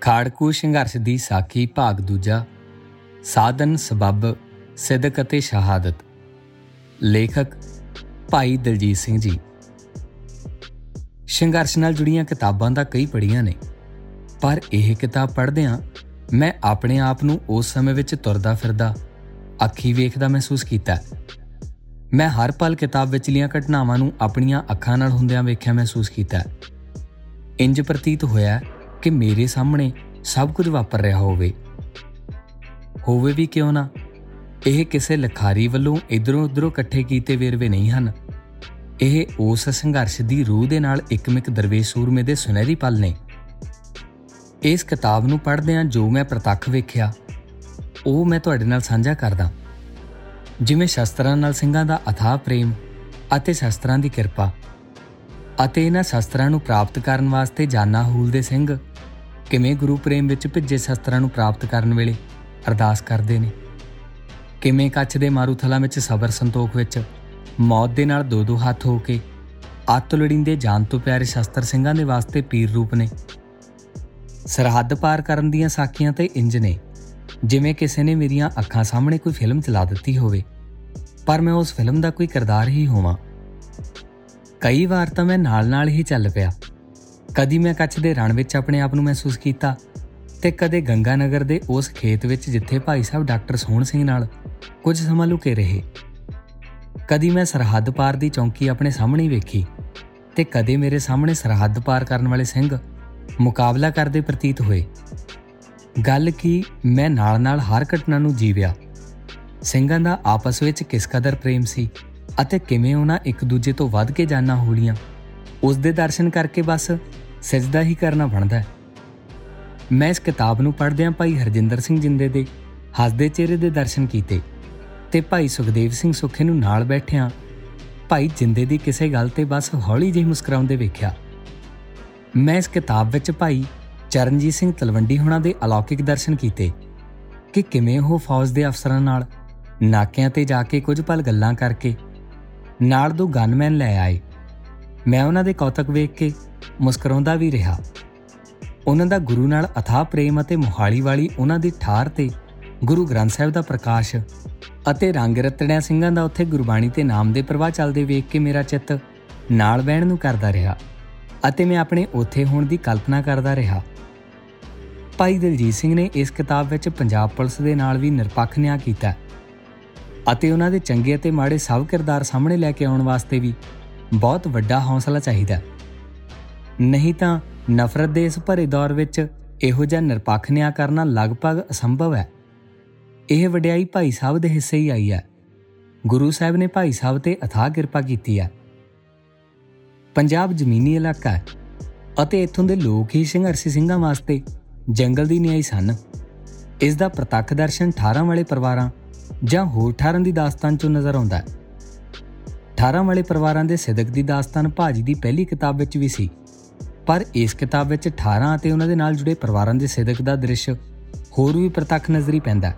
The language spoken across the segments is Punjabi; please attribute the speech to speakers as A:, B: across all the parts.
A: ਖਾੜਕੂ ਸੰਘਰਸ਼ ਦੀ ਸਾਖੀ ਭਾਗ ਦੂਜਾ, ਸਾਧਨ ਸਬਬ ਸਿੱਧਕ ਅਤੇ ਸ਼ਹਾਦਤ। ਲੇਖਕ ਭਾਈ ਦਲਜੀਤ ਸਿੰਘ ਜੀ। ਸੰਘਰਸ਼ ਨਾਲ ਜੁੜੀਆਂ ਕਿਤਾਬਾਂ ਦਾ ਕਈ ਪੜੀਆਂ ਨੇ, ਪਰ ਇਹ ਕਿਤਾਬ ਪੜ੍ਹਦਿਆਂ ਮੈਂ ਆਪਣੇ ਆਪ ਨੂੰ ਉਸ ਸਮੇਂ ਵਿੱਚ ਤੁਰਦਾ ਫਿਰਦਾ, ਅੱਖੀ ਵੇਖਦਾ ਮਹਿਸੂਸ ਕੀਤਾ। ਮੈਂ ਹਰ ਪਲ ਕਿਤਾਬ ਵਿਚਲੀਆਂ ਘਟਨਾਵਾਂ ਨੂੰ ਆਪਣੀਆਂ ਅੱਖਾਂ ਨਾਲ ਹੁੰਦਿਆਂ ਵੇਖਿਆ ਮਹਿਸੂਸ ਕੀਤਾ। ਇੰਜ ਪ੍ਰਤੀਤ ਹੋਇਆ ਕਿ ਮੇਰੇ ਸਾਹਮਣੇ ਸਭ ਕੁਝ ਵਾਪਰ ਰਿਹਾ ਹੋਵੇ। ਹੋਵੇ ਵੀ ਕਿਉਂ ਨਾ? ਇਹ ਕਿਸੇ ਲਖਾਰੀ ਵੱਲੋਂ ਇਧਰੋਂ ਉਧਰੋਂ ਇਕੱਠੇ ਕੀਤੇ ਵੇਰਵੇ ਨਹੀਂ ਹਨ। ਇਹ ਉਸ ਸੰਘਰਸ਼ ਦੀ ਰੂਹ ਦੇ ਨਾਲ ਇੱਕਮਿਕ ਦਰਵੇਸ਼ ਸੂਰਮੇ ਦੇ ਸੁਨਹਿਰੀ ਪਲ ਨੇ। ਇਸ ਕਿਤਾਬ ਨੂੰ ਪੜ੍ਹਦਿਆਂ ਜੋ ਮੈਂ ਪ੍ਰਤੱਖ ਵੇਖਿਆ, ਉਹ ਮੈਂ ਤੁਹਾਡੇ ਨਾਲ ਸਾਂਝਾ ਕਰਦਾ। ਜਿਵੇਂ ਸ਼ਸਤਰਾਂ ਨਾਲ ਸਿੰਘਾਂ ਦਾ ਅਥਾਹ ਪ੍ਰੇਮ ਅਤੇ ਸ਼ਸਤਰਾਂ ਦੀ ਕਿਰਪਾ। ਅਤੇ ਇਹਨਾਂ ਸ਼ਸਤਰਾਂ ਨੂੰ ਪ੍ਰਾਪਤ ਕਰਨ ਵਾਸਤੇ ਜਾਨਾ ਹੂਲ ਦੇ ਸਿੰਘ ਕਿਵੇਂ ਗੁਰੂ ਪ੍ਰੇਮ ਵਿੱਚ ਭਿੱਜੇ ਸ਼ਸਤਰਾਂ ਨੂੰ ਪ੍ਰਾਪਤ ਕਰਨ ਵੇਲੇ ਅਰਦਾਸ ਕਰਦੇ ਨੇ? ਕਿਵੇਂ ਕੱਚ ਦੇ ਮਾਰੂਥਲਾ ਵਿੱਚ ਸਬਰ ਸੰਤੋਖ ਵਿੱਚ ਮੌਤ ਦੇ ਨਾਲ ਦੋ ਦੋ ਹੱਥ ਹੋ ਕੇ ਅੱਤ ਲੜਿੰਦੇ ਜਾਨ ਤੋਂ ਪਿਆਰੇ ਸ਼ਸਤਰ ਸਿੰਘਾਂ ਦੇ ਵਾਸਤੇ ਪੀਰ ਰੂਪ ਨੇ? ਸਰਹੱਦ ਪਾਰ ਕਰਨ ਦੀਆਂ ਸਾਖੀਆਂ ਤੇ ਇੰਜ ਨੇ। ਜਿਵੇਂ ਕਿਸੇ ਨੇ ਮੇਰੀਆਂ ਅੱਖਾਂ ਸਾਹਮਣੇ ਕੋਈ ਫਿਲਮ ਚਲਾ ਦਿੱਤੀ ਹੋਵੇ, ਪਰ ਮੈਂ ਉਸ ਫਿਲਮ ਦਾ ਕੋਈ ਕਿਰਦਾਰ ਹੀ ਹੋਵਾਂ। ਕਈ ਵਾਰ ਤਾਂ ਮੈਂ ਨਾਲ-ਨਾਲ ਹੀ ਚੱਲ ਪਿਆ। ਕਦੀ ਮੈਂ ਕੱਚ ਦੇ ਰਣ ਵਿੱਚ ਆਪਣੇ ਆਪ ਨੂੰ ਮਹਿਸੂਸ ਕੀਤਾ ਤੇ ਕਦੇ ਗੰਗਾ ਨਗਰ ਦੇ ਉਸ ਖੇਤ ਵਿੱਚ ਜਿੱਥੇ ਭਾਈ ਸਾਹਿਬ ਡਾਕਟਰ ਸੋਹਣ ਸਿੰਘ ਨਾਲ ਕੁਝ ਸਮਾਂ ਲੁਕੇ ਰਹੇ। ਕਦੀ ਮੈਂ ਸਰਹੱਦ ਪਾਰ ਦੀ ਚੌਂਕੀ ਆਪਣੇ ਸਾਹਮਣੇ ਵੇਖੀ ਤੇ ਕਦੇ ਮੇਰੇ ਸਾਹਮਣੇ ਸਰਹੱਦ ਪਾਰ ਕਰਨ ਵਾਲੇ ਸਿੰਘ ਮੁਕਾਬਲਾ ਕਰਦੇ ਪ੍ਰਤੀਤ ਹੋਏ। ਗੱਲ ਕੀ ਮੈਂ ਨਾਲ-ਨਾਲ ਹਰ ਘਟਨਾ ਨੂੰ ਜੀਵਿਆ। ਸਿੰਘਾਂ ਦਾ ਆਪਸ ਵਿੱਚ ਕਿਸ ਕਦਰ ਪ੍ਰੇਮ ਸੀ? ਅਤੇ ਕਿਵੇਂ ਉਹਨਾਂ ਇੱਕ ਦੂਜੇ ਤੋਂ ਵੱਧ ਕੇ ਜਾਣਾ ਹੋਲੀਆਂ। ਉਸ ਦੇ ਦਰਸ਼ਨ ਕਰਕੇ ਬਸ ਸਜਦਾ ਹੀ ਕਰਨਾ ਬਣਦਾ ਹੈ। ਮੈਂ ਇਸ ਕਿਤਾਬ ਨੂੰ ਪੜ੍ਹਦਿਆਂ ਭਾਈ ਹਰਜਿੰਦਰ ਸਿੰਘ ਜਿੰਦੇ ਦੇ ਹੱਸਦੇ ਚਿਹਰੇ ਦੇ ਦਰਸ਼ਨ ਕੀਤੇ ਤੇ ਭਾਈ ਸੁਖਦੇਵ ਸਿੰਘ ਸੁਖੇ ਨੂੰ ਨਾਲ ਬੈਠਿਆਂ ਭਾਈ ਜਿੰਦੇ ਦੀ ਕਿਸੇ ਗੱਲ ਤੇ ਬਸ ਹੌਲੀ ਜਿਹੀ ਮੁਸਕਰਾਉਂਦੇ ਵੇਖਿਆ। ਮੈਂ ਇਸ ਕਿਤਾਬ ਵਿੱਚ ਭਾਈ ਚਰਨਜੀਤ ਸਿੰਘ ਤਲਵੰਡੀ ਹੁਣਾਂ ਦੇ ਅਲੌਕਿਕ ਦਰਸ਼ਨ ਕੀਤੇ ਕਿ ਕਿਵੇਂ ਉਹ ਫੌਜ ਦੇ ਅਫਸਰਾਂ ਨਾਲ ਨਾਕਿਆਂ ਤੇ ਜਾ ਕੇ ਕੁਝ ਪਲ ਗੱਲਾਂ ਕਰਕੇ ਨਾਲ ਦੋ ਗਨਮੈਨ ਲੈ ਆਏ। ਮੈਂ ਉਹਨਾਂ ਦੇ ਕੌਤਕ ਵੇਖ ਕੇ ਮੁਸਕਰਾਉਂਦਾ ਵੀ ਰਿਹਾ। ਉਹਨਾਂ ਦਾ ਗੁਰੂ ਨਾਲ ਅਥਾਹ ਪ੍ਰੇਮ ਅਤੇ ਮੁਹਾਲੀ ਵਾਲੀ ਉਹਨਾਂ ਦੀ ਠਾਰ ਤੇ ਗੁਰੂ ਗ੍ਰੰਥ ਸਾਹਿਬ ਦਾ ਪ੍ਰਕਾਸ਼ ਅਤੇ ਰੰਗ ਰਤੜਿਆਂ ਸਿੰਘਾਂ ਦਾ ਉੱਥੇ ਗੁਰਬਾਣੀ ਤੇ ਨਾਮ ਦੇ ਪ੍ਰਵਾਹ ਚੱਲਦੇ ਵੇਖ ਕੇ ਮੇਰਾ ਚਿੱਤ ਨਾਲ ਬਹਿਣ ਨੂੰ ਕਰਦਾ ਰਿਹਾ ਅਤੇ ਮੈਂ ਆਪਣੇ ਉੱਥੇ ਹੋਣ ਦੀ ਕਲਪਨਾ ਕਰਦਾ ਰਿਹਾ। ਭਾਈ ਦਲਜੀਤ ਸਿੰਘ ਨੇ ਇਸ ਕਿਤਾਬ ਵਿੱਚ ਪੰਜਾਬ ਪੁਲਿਸ ਦੇ ਨਾਲ ਵੀ ਨਿਰਪੱਖ ਨਿਆਂ ਕੀਤਾ। ਅਤੇ ਉਹਨਾਂ ਦੇ ਚੰਗੇ ਅਤੇ ਮਾੜੇ ਸਭ ਕਿਰਦਾਰ ਸਾਹਮਣੇ ਲੈ ਕੇ ਆਉਣ ਵਾਸਤੇ ਵੀ ਬਹੁਤ ਵੱਡਾ ਹੌਸਲਾ ਚਾਹੀਦਾ। ਨਹੀਂ ਤਾਂ ਨਫ਼ਰਤ ਦੇ ਇਸ ਭਰੇ ਦੌਰ ਵਿੱਚ ਇਹੋ ਜਿਹਾ ਨਿਰਪੱਖ ਨਿਆਂ ਕਰਨਾ ਲਗਭਗ ਅਸੰਭਵ ਹੈ। ਇਹ ਵਡਿਆਈ ਭਾਈ ਸਾਹਿਬ ਦੇ ਹਿੱਸੇ ਹੀ ਆਈ ਹੈ। ਗੁਰੂ ਸਾਹਿਬ ਨੇ ਭਾਈ ਸਾਹਿਬ ਤੇ ਅਥਾਹ ਕਿਰਪਾ ਕੀਤੀ ਹੈ। ਪੰਜਾਬ ਜ਼ਮੀਨੀ ਇਲਾਕਾ ਹੈ ਅਤੇ ਇੱਥੋਂ ਦੇ ਲੋਕ ਹੀ ਸੰਘਰਸ਼ੀ ਸਿੰਘਾਂ ਵਾਸਤੇ ਜੰਗਲ ਦੀ ਨਿਆਈ ਸਨ। ਇਸ ਦਾ ਪ੍ਰਤੱਖ ਦਰਸ਼ਨ 18 ਵਾਲੇ ਪਰਿਵਾਰਾਂ ਜਾਂ ਹੋਰ 18 ਦੀ ਦਾਸਤਾਨ ਚੋਂ ਨਜ਼ਰ ਆਉਂਦਾ ਹੈ। 18 ਵਾਲੇ ਪਰਿਵਾਰਾਂ ਦੇ ਸਿਦਕ ਦੀ ਦਾਸਤਾਨ ਭਾਜੀ ਦੀ ਪਹਿਲੀ ਕਿਤਾਬ ਵਿੱਚ ਵੀ ਸੀ। ਪਰ ਇਸ ਕਿਤਾਬ ਵਿੱਚ 18 ਅਤੇ ਉਹਨਾਂ ਦੇ ਨਾਲ ਜੁੜੇ ਪਰਿਵਾਰਾਂ ਦੇ ਸਿਦਕ ਦਾ ਦ੍ਰਿਸ਼ ਹੋਰ ਵੀ ਪ੍ਰਤੱਖ ਨਜ਼ਰੀ ਪੈਂਦਾ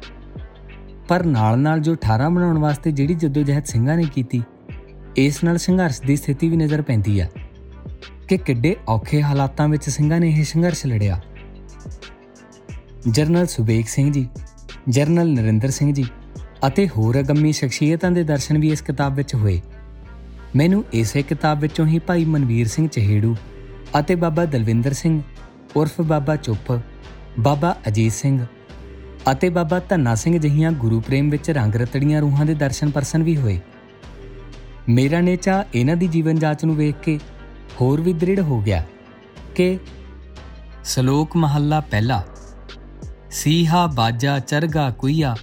A: ਪਰ ਨਾਲ-ਨਾਲ ਜੋ 18 ਬਣਾਉਣ ਵਾਸਤੇ ਜਿਹੜੀ ਜਦੋਜਹਿਦ ਸਿੰਘਾਂ ਨੇ ਕੀਤੀ, ਇਸ ਨਾਲ ਸੰਘਰਸ਼ ਦੀ ਸਥਿਤੀ ਵੀ ਨਜ਼ਰ ਪੈਂਦੀ ਹੈ ਕਿ ਕਿੱਡੇ ਔਖੇ ਹਾਲਾਤਾਂ ਵਿੱਚ ਸਿੰਘਾਂ ਨੇ ਇਹ ਸੰਘਰਸ਼ ਲੜਿਆ। ਜਰਨਲ ਸੁਬੇਕ ਸਿੰਘ ਜੀ, ਜਰਨਲ ਨਰਿੰਦਰ ਸਿੰਘ ਜੀ ਅਤੇ ਹੋਰ ਅਗੰਮੀ ਸ਼ਖਸੀਅਤਾਂ ਦੇ ਦਰਸ਼ਨ ਵੀ ਇਸ ਕਿਤਾਬ ਵਿੱਚ ਹੋਏ। ਮੈਨੂੰ ਇਸੇ ਕਿਤਾਬ ਵਿੱਚੋਂ ਹੀ ਭਾਈ ਮਨਵੀਰ ਸਿੰਘ ਚਹੇੜੂ ਅਤੇ ਬਾਬਾ ਦਲਵਿੰਦਰ ਸਿੰਘ, ਉਰਫ ਬਾਬਾ ਚੁੱਪ, ਬਾਬਾ ਅਜੀਤ ਸਿੰਘ ਅਤੇ ਬਾਬਾ ਧੰਨਾ ਸਿੰਘ ਜਹੀਆਂ ਗੁਰੂ ਪ੍ਰੇਮ ਵਿੱਚ ਰੰਗ ਰਤੜੀਆਂ ਰੂਹਾਂ ਦੇ ਦਰਸ਼ਨ ਪਰਸਨ ਵੀ ਹੋਏ। ਮੇਰਾ ਨੇਚਾ ਇਹਨਾਂ ਦੀ ਜੀਵਨ ਜਾਂਚ ਨੂੰ ਵੇਖ ਕੇ ਹੋਰ ਵੀ ਦ੍ਰਿੜ ਹੋ ਗਿਆ ਕਿ ਸ਼ਲੋਕ ਮਹੱਲਾ ਪਹਿਲਾ, ਸੀਹਾ ਬਾਜਾ ਚਰਗਾ ਕੁਈਆ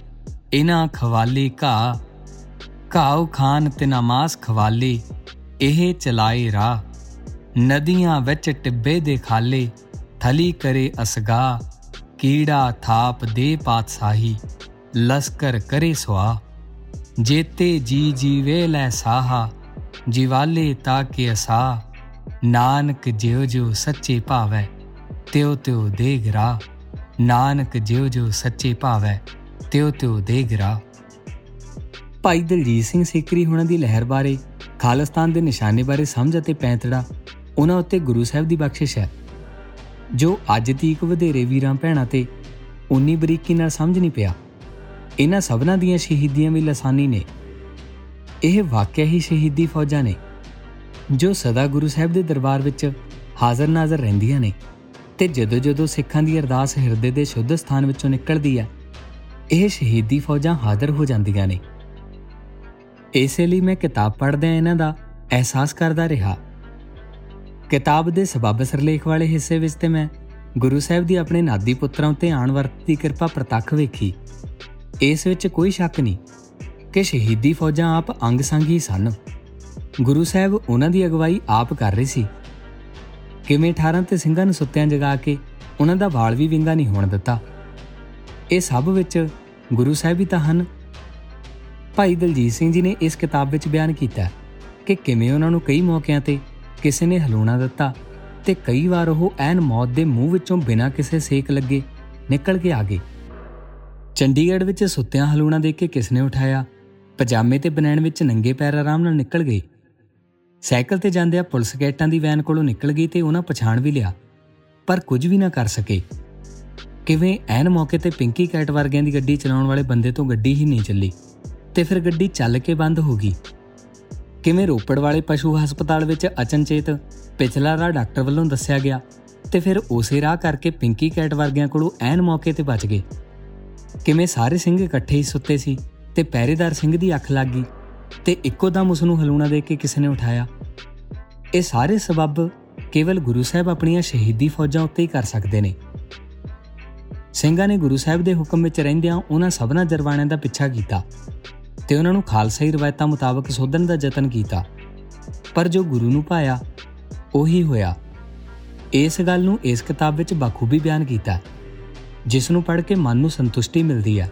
A: ਇਨਾ ਖਵਾਲੇ ਘਾ ਘਾਉ ਖਾਨ ਤੇ ਨਮਾਜ਼ ਖਵਾਲੇ, ਇਹ ਚਲਾਏ ਰਾ ਨਦੀਆਂ ਵਿੱਚ ਟਿੱਬੇ ਦੇ ਖਾਲੇ, ਥਲੀ ਕਰੇ ਅਸਗਾ ਕੀੜਾ ਥਾਪ ਦੇ ਪਾਤਸ਼ਾਹੀ, ਲਸਕਰ ਕਰੇ ਸਵਾ ਜੇਤੇ ਜੀ ਜੀਵੇ ਲੈ ਸਾਹਾ, ਜਿਵਾਲੇ ਤਾਂ ਕਿ ਅਸਾ ਨਾਨਕ ਜਿਉ ਜਿਉ ਸੱਚੇ ਭਾਵੈ, ਤਿਉ ਤਿਉ ਦੇਗਰਾ ਨਾਨਕ ਜਿਉ ਜਿਉ ਸੱਚੇ ਭਾਵੈ ਤਿਉ ਤਿਉ ਦੇਗਰਾ ਭਾਈ ਦਲਜੀਤ ਸਿੰਘ ਸੇਕਰੀ ਹੁਣਾਂ ਦੀ ਲਹਿਰ ਬਾਰੇ, ਖਾਲਸਤਾਨ ਦੇ ਨਿਸ਼ਾਨੇ ਬਾਰੇ ਸਮਝ ਅਤੇ ਪੈਂਤੜਾ, ਉਹਨਾਂ ਉੱਤੇ ਗੁਰੂ ਸਾਹਿਬ ਦੀ ਬਖਸ਼ਿਸ਼ ਹੈ। ਜੋ ਅੱਜ ਤੀਕ ਵਧੇਰੇ ਵੀਰਾਂ ਭੈਣਾਂ ਤੇ ਉਨੀ ਬਰੀਕੀ ਨਾਲ ਸਮਝ ਨਹੀਂ ਪਿਆ। ਇਹਨਾਂ ਸਭਨਾਂ ਦੀਆਂ ਸ਼ਹੀਦੀਆਂ ਵੀ ਲਸਾਨੀ ਨੇ। ਇਹ ਵਾਕਿਆ ਹੀ ਸ਼ਹੀਦੀ ਫੌਜਾਂ ਨੇ, ਜੋ ਸਦਾ ਗੁਰੂ ਸਾਹਿਬ ਦੇ ਦਰਬਾਰ ਵਿੱਚ ਹਾਜ਼ਰ ਨਾਜ਼ਰ ਰਹਿੰਦੀਆਂ ਨੇ ਤੇ ਜਦੋਂ ਜਦੋਂ ਸਿੱਖਾਂ ਦੀ ਅਰਦਾਸ ਹਿਰਦੇ ਦੇ ਸ਼ੁੱਧ ਸਥਾਨ ਵਿੱਚੋਂ ਨਿਕਲਦੀ ਹੈ ਇਹ ਸ਼ਹੀਦੀ ਫੌਜਾਂ ਹਾਜ਼ਰ ਹੋ ਜਾਂਦੀਆਂ ਨੇ। ਇਸੇ ਲਈ ਮੈਂ ਕਿਤਾਬ ਪੜ੍ਹਦਿਆਂ ਇਹਨਾਂ ਦਾ ਅਹਿਸਾਸ ਕਰਦਾ ਰਿਹਾ। ਕਿਤਾਬ ਦੇ ਸਬਬ ਸਰਲੇਖ ਵਾਲੇ ਹਿੱਸੇ ਵਿੱਚ ਤੇ ਮੈਂ ਗੁਰੂ ਸਾਹਿਬ ਦੀ ਆਪਣੇ ਨਾਦੀ ਪੁੱਤਰਾਂ ਉਤੇ ਆਣ ਵਰਤ ਦੀ ਕਿਰਪਾ ਪ੍ਰਤੱਖ ਵੇਖੀ। ਇਸ ਵਿੱਚ ਕੋਈ ਸ਼ੱਕ ਨਹੀਂ ਕਿ ਸ਼ਹੀਦੀ ਫੌਜਾਂ ਆਪ ਅੰਗ ਸੰਗ ਹੀ ਸਨ। ਗੁਰੂ ਸਾਹਿਬ ਉਹਨਾਂ ਦੀ ਅਗਵਾਈ ਆਪ ਕਰ ਰਹੇ ਸੀ। ਕਿਵੇਂ 18 ਤੇ ਸਿੰਘਾਂ ਨੂੰ ਸੁੱਤਿਆਂ ਜਗਾ ਕੇ ਉਹਨਾਂ ਦਾ ਵਾਲ ਵੀ ਵਿੰਗਾ ਨਹੀਂ ਹੋਣ ਦਿੱਤਾ। ਇਹ ਸਭ ਵਿੱਚ ਗੁਰੂ ਸਾਹਿਬ ਹੀ ਤਾਂ ਹਨ। ਭਾਈ ਦਲਜੀਤ ਸਿੰਘ ਜੀ ਨੇ ਇਸ ਕਿਤਾਬ ਵਿੱਚ ਬਿਆਨ ਕੀਤਾ ਕਿ ਕਿਵੇਂ ਉਹਨਾਂ ਨੂੰ ਕਈ ਮੌਕਿਆਂ ਤੇ ਕਿਸੇ ਨੇ ਹਲੂਣਾ ਦਿੱਤਾ ਤੇ ਕਈ ਵਾਰ ਉਹ ਐਨ ਮੌਤ ਦੇ ਮੂੰਹ ਵਿੱਚੋਂ ਬਿਨਾਂ ਕਿਸੇ ਸੇਕ ਲੱਗੇ ਨਿਕਲ ਕੇ ਆ ਗਏ। ਚੰਡੀਗੜ੍ਹ ਵਿੱਚ ਸੁੱਤਿਆਂ ਹਲੂਣਾ ਦੇਖ ਕੇ ਕਿਸ ਨੇ ਉਠਾਇਆ? ਪਜਾਮੇ ਤੇ ਬਨੈਣ ਵਿੱਚ ਨੰਗੇ ਪੈਰ ਆਰਾਮ ਨਾਲ ਨਿਕਲ ਗਏ। ਸਾਈਕਲ ਤੇ ਜਾਂਦੇ ਆ ਪੁਲਿਸ ਗੇਟਾਂ ਦੀ ਵੈਨ ਕੋਲੋਂ ਨਿਕਲ ਗਈ ਤੇ ਉਹਨਾਂ ਪਛਾਣ ਵੀ ਲਿਆ, ਪਰ ਕੁਝ ਵੀ ਨਾ ਕਰ ਸਕੇ। ਕਿਵੇਂ ਐਨ ਮੌਕੇ ਤੇ ਪਿੰਕੀ ਕੈਟ ਵਰਗਿਆਂ ਦੀ ਗੱਡੀ ਚਲਾਉਣ ਵਾਲੇ ਬੰਦੇ ਤੋਂ ਗੱਡੀ ਹੀ ਨਹੀਂ ਚੱਲੀ ਤੇ ਫਿਰ ਗੱਡੀ ਚੱਲ ਕੇ ਬੰਦ ਹੋ ਗਈ। ਕਿਵੇਂ ਰੋਪੜ ਵਾਲੇ ਪਸ਼ੂ ਹਸਪਤਾਲ ਵਿੱਚ ਅਚਨਚੇਤ ਪਿਛਲਾ ਰਾਹ ਡਾਕਟਰ ਵੱਲੋਂ ਦੱਸਿਆ ਗਿਆ ਤੇ ਫਿਰ ਉਸੇ ਰਾਹ ਕਰਕੇ ਪਿੰਕੀ ਕੈਟ ਵਰਗਿਆਂ ਕੋਲੋਂ ਐਨ ਮੌਕੇ ਤੇ ਬਚ ਗਏ। ਕਿਵੇਂ ਸਾਰੇ ਸਿੰਘ ਇਕੱਠੇ ਹੀ ਸੁੱਤੇ ਸੀ ਤੇ ਪਹਿਰੇਦਾਰ ਸਿੰਘ ਦੀ ਅੱਖ ਲੱਗ ਗਈ ਤੇ ਇੱਕੋ ਦਮ ਉਸ ਨੂੰ ਹਲੂਣਾ ਦੇ ਕੇ ਕਿਸੇ ਨੇ ਉਠਾਇਆ। ਇਹ ਸਾਰੇ ਸਬਬ ਕੇਵਲ ਗੁਰੂ ਸਾਹਿਬ ਆਪਣੀਆਂ ਸ਼ਹੀਦੀ ਫੌਜਾਂ ਉੱਤੇ ਹੀ ਕਰ ਸਕਦੇ ਨੇ। ਸਿੰਘਾਂ ਨੇ ਗੁਰੂ ਸਾਹਿਬ ਦੇ ਹੁਕਮ ਵਿੱਚ ਰਹਿੰਦਿਆਂ ਉਹਨਾਂ ਸਭਨਾ ਜਰਵਾਣਿਆਂ ਦਾ ਪਿੱਛਾ ਕੀਤਾ ਤੇ ਉਹਨਾਂ ਨੂੰ ਖਾਲਸਾਈ ਰਵਾਇਤਾਂ ਮੁਤਾਬਕ ਸੋਧਣ ਦਾ ਯਤਨ ਕੀਤਾ। ਪਰ ਜੋ ਗੁਰੂ ਨੂੰ ਪਾਇਆ, ਉਹੀ ਹੋਇਆ। ਇਸ ਗੱਲ ਨੂੰ ਇਸ ਕਿਤਾਬ ਵਿੱਚ ਬਖੂਬੀ ਬਿਆਨ ਕੀਤਾ, ਜਿਸ ਨੂੰ ਪੜ੍ਹ ਕੇ ਮਨ ਨੂੰ ਸੰਤੁਸ਼ਟੀ ਮਿਲਦੀ ਹੈ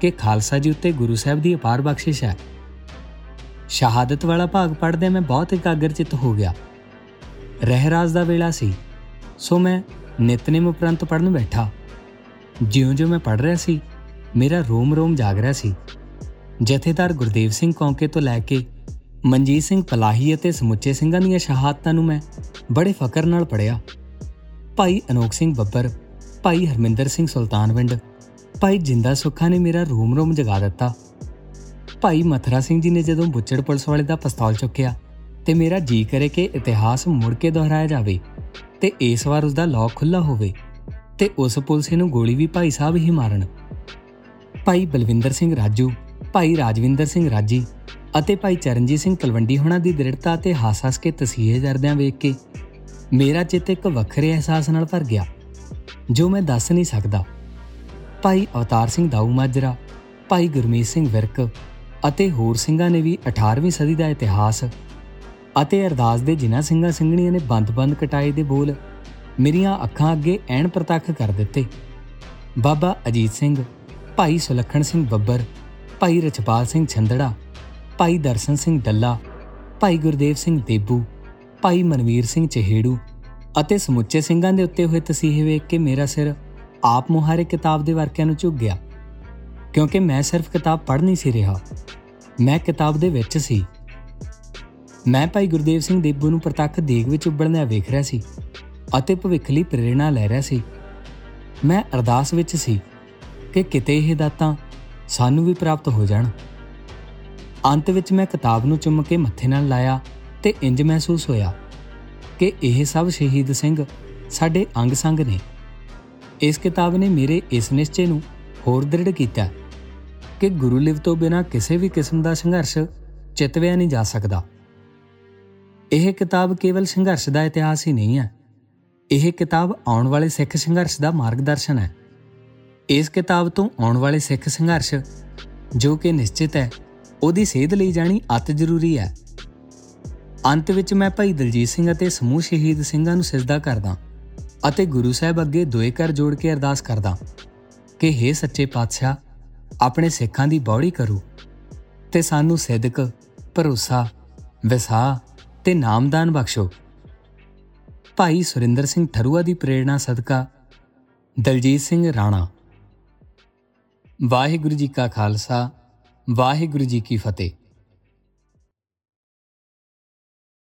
A: ਕਿ ਖਾਲਸਾ ਜੀ ਉੱਤੇ ਗੁਰੂ ਸਾਹਿਬ ਦੀ ਅਪਾਰ ਬਖਸ਼ਿਸ਼ ਹੈ। ਸ਼ਹਾਦਤ ਵਾਲਾ ਭਾਗ ਪੜ੍ਹਦੇ ਮੈਂ ਬਹੁਤ ਇਕਾਗਰਚਿਤ ਹੋ ਗਿਆ। ਰਹਿਰਾਜ ਦਾ ਵੇਲਾ ਸੀ, ਸੋ ਮੈਂ ਨਿਤਨੇਮ ਉਪਰੰਤ ਪੜਨ ਬੈਠਾ। ਜਿਉਂ-ਜਿਉਂ ਮੈਂ ਪੜ ਰਿਹਾ ਸੀ, ਮੇਰਾ ਰੋਮ-ਰੋਮ ਜਾਗ ਰਿਹਾ ਸੀ। ਜਥੇਦਾਰ ਗੁਰਦੇਵ ਸਿੰਘ ਕੌਂਕੇ ਤੋਂ ਲੈ ਕੇ ਮਨਜੀਤ ਸਿੰਘ ਪਲਾਹੀ ਅਤੇ ਸਮੁੱਚੇ ਸਿੰਘਾਂ ਦੀਆਂ ਸ਼ਹਾਦਤਾਂ ਨੂੰ ਮੈਂ ਬੜੇ ਫਕਰ ਨਾਲ ਪੜਿਆ ਭਾਈ ਅਨੋਖ ਸਿੰਘ ਬੱਬਰ, ਭਾਈ ਹਰਮਿੰਦਰ ਸਿੰਘ ਸੁਲਤਾਨਵਿੰਡ ਭਾਈ ਜਿੰਦਾ ਸੁੱਖਾ ਨੇ ਮੇਰਾ ਰੋਮ-ਰੋਮ ਜਗਾ ਦਿੱਤਾ। ਭਾਈ ਮਥਰਾ ਸਿੰਘ ਜੀ ਨੇ ਜਦੋਂ ਬੁੱਚੜ ਪੁਲਿਸ ਵਾਲੇ ਦਾ ਪਿਸਤੌਲ ਚੁੱਕਿਆ ਤੇ ਮੇਰਾ ਜੀ ਕਰੇ ਕਿ ਇਤਿਹਾਸ ਮੁੜ ਕੇ ਦੁਹਰਾਇਆ ਜਾਵੇ ਤੇ ਇਸ ਵਾਰ ਉਸ ਦਾ ਲੌਕ ਖੁੱਲਾ ਹੋਵੇ। ਤੇ ਉਸ ਪੁਲਿਸੇ ਨੂੰ ਗੋਲੀ ਵੀ ਭਾਈ ਸਾਹਿਬ ਹੀ ਮਾਰਨ। ਭਾਈ ਬਲਵਿੰਦਰ ਸਿੰਘ ਰਾਜੂ, ਭਾਈ ਰਾਜਵਿੰਦਰ ਸਿੰਘ ਰਾਜੀ ਅਤੇ ਭਾਈ ਚਰਨਜੀਤ ਸਿੰਘ ਤਲਵੰਡੀ ਹੋਣਾ ਦੀ ਦ੍ਰਿੜਤਾ ਤੇ ਹਾਸ-ਹਾਸ ਕੇ ਤਸੀਹੇ ਜਰਦਿਆਂ ਵੇਖ ਕੇ ਮੇਰਾ ਚਿੱਤ ਇੱਕ ਵੱਖਰੇ ਅਹਿਸਾਸ ਨਾਲ ਭਰ ਗਿਆ, ਜੋ ਮੈਂ ਦੱਸ ਨਹੀਂ ਸਕਦਾ। ਭਾਈ ਅਵਤਾਰ ਸਿੰਘ ਦਾਊ ਮਾਜਰਾ, ਭਾਈ ਗੁਰਮੀਤ ਸਿੰਘ ਵਿਰਕ ਅਤੇ ਹੋਰ ਸਿੰਘਾਂ ਨੇ ਵੀ 18ਵੀਂ ਸਦੀ ਦਾ ਇਤਿਹਾਸ ਅਤੇ ਅਰਦਾਸ ਦੇ ਜਿਨ੍ਹਾਂ ਸਿੰਘਾਂ ਸਿੰਘਣੀਆਂ ਨੇ ਬੰਦ-ਬੰਦ ਕਟਾਏ ਦੇ ਬੋਲ ਮੇਰੀਆਂ ਅੱਖਾਂ ਅੱਗੇ ਐਣ ਪ੍ਰਤੱਖ ਕਰ ਦਿੱਤੇ। ਬਾਬਾ ਅਜੀਤ ਸਿੰਘ, ਭਾਈ ਸੁਲੱਖਣ ਸਿੰਘ ਬੱਬਰ, ਭਾਈ ਰਚਪਾਲ ਸਿੰਘ ਛੰਦੜਾ, ਭਾਈ ਦਰਸ਼ਨ ਸਿੰਘ ਡੱਲਾ, ਭਾਈ ਗੁਰਦੇਵ ਸਿੰਘ ਦੇਬੂ, ਭਾਈ ਮਨਵੀਰ ਸਿੰਘ ਚਹੇੜੂ ਅਤੇ ਸਮੁੱਚੇ ਸਿੰਘਾਂ ਦੇ ਉੱਤੇ ਹੋਏ ਤਸੀਹੇ ਵੇਖ ਕੇ ਮੇਰਾ ਸਿਰ ਆਪ ਮੁਹਾਰੇ ਕਿਤਾਬ ਦੇ ਵਰਕਿਆਂ ਨੂੰ ਝੁਕ ਗਿਆ। ਕਿਉਂਕਿ ਮੈਂ ਸਿਰਫ ਕਿਤਾਬ ਪੜ੍ਹ ਨਹੀਂ ਸੀ ਰਿਹਾ। ਮੈਂ ਕਿਤਾਬ ਦੇ ਵਿੱਚ ਸੀ। ਮੈਂ ਭਾਈ ਗੁਰਦੇਵ ਸਿੰਘ ਦੇਬੂ ਨੂੰ ਪ੍ਰਤੱਖ ਦੇਗ ਵਿੱਚ ਉੱਬਲਦਾ ਵੇਖ ਰਿਹਾ ਸੀ। ਅਤੇ ਭਵਿੱਖ ਲਈ ਪ੍ਰੇਰਣਾ ਲੈ ਰਿਹਾ ਸੀ। ਮੈਂ ਅਰਦਾਸ ਵਿੱਚ ਸੀ ਕਿ ਕਿਤੇ ਇਹ ਦਾਤਾਂ ਸਾਨੂੰ ਵੀ ਪ੍ਰਾਪਤ ਹੋ ਜਾਣ। ਅੰਤ ਵਿੱਚ ਮੈਂ ਕਿਤਾਬ ਨੂੰ ਚੁੰਮ ਕੇ ਮੱਥੇ ਨਾਲ ਲਾਇਆ ਤੇ ਇੰਜ ਮਹਿਸੂਸ ਹੋਇਆ ਕਿ ਇਹ ਸਭ ਸ਼ਹੀਦ ਸਿੰਘ ਸਾਡੇ ਅੰਗ ਸੰਗ ਨੇ। ਇਸ ਕਿਤਾਬ ਨੇ ਮੇਰੇ ਇਸ ਨਿਸ਼ਚੇ ਨੂੰ ਹੋਰ ਦ੍ਰਿੜ ਕੀਤਾ ਕਿ ਗੁਰੂ ਲਿਵ ਤੋਂ ਬਿਨਾ ਕਿਸੇ ਵੀ ਕਿਸਮ ਦਾ ਸੰਘਰਸ਼ ਚਿਤਵਿਆ ਨਹੀਂ ਜਾ ਸਕਦਾ। ਇਹ ਕਿਤਾਬ ਕੇਵਲ ਸੰਘਰਸ਼ ਦਾ ਇਤਿਹਾਸ ਹੀ ਨਹੀਂ ਹੈ। ਇਹ ਕਿਤਾਬ ਆਉਣ ਵਾਲੇ ਸਿੱਖ ਸੰਘਰਸ਼ ਦਾ ਮਾਰਗਦਰਸ਼ਨ ਹੈ। ਇਸ ਕਿਤਾਬ ਤੋਂ ਆਉਣ ਵਾਲੇ ਸਿੱਖ ਸੰਘਰਸ਼, ਜੋ ਕਿ ਨਿਸ਼ਚਿਤ ਹੈ, ਉਹਦੀ ਸੇਧ ਲਈ ਜਾਣੀ ਅਤ ਜ਼ਰੂਰੀ ਹੈ। ਅੰਤ ਵਿੱਚ ਮੈਂ ਭਾਈ ਦਲਜੀਤ ਸਿੰਘ ਅਤੇ ਸਮੂਹ ਸ਼ਹੀਦ ਸਿੰਘਾਂ ਨੂੰ ਸਿਜਦਾ ਕਰਦਾ ਅਤੇ ਗੁਰੂ ਸਾਹਿਬ ਅੱਗੇ ਦੋਏ ਕਰ ਜੋੜ ਕੇ ਅਰਦਾਸ ਕਰਦਾ ਕਿ हे ਸੱਚੇ ਪਾਤਸ਼ਾਹ, ਆਪਣੇ ਸਿੱਖਾਂ ਦੀ ਬੌੜੀ ਕਰੂ ਤੇ ਸਾਨੂੰ ਸਿੱਧਕ ਭਰੋਸਾ, ਵਿਸਾਹ ਤੇ ਨਾਮਦਾਨ ਬਖਸ਼ੋ। ਭਾਈ ਸੁਰਿੰਦਰ ਸਿੰਘ ਠਰੂਆ ਦੀ ਪ੍ਰੇਰਣਾ ਸਦਕਾ ਦਲਜੀਤ ਸਿੰਘ ਰਾਣਾ। ਵਾਹਿਗੁਰੂ ਜੀ ਕਾ ਖਾਲਸਾ, ਵਾਹਿਗੁਰੂ ਜੀ ਕੀ ਫਤਿਹ।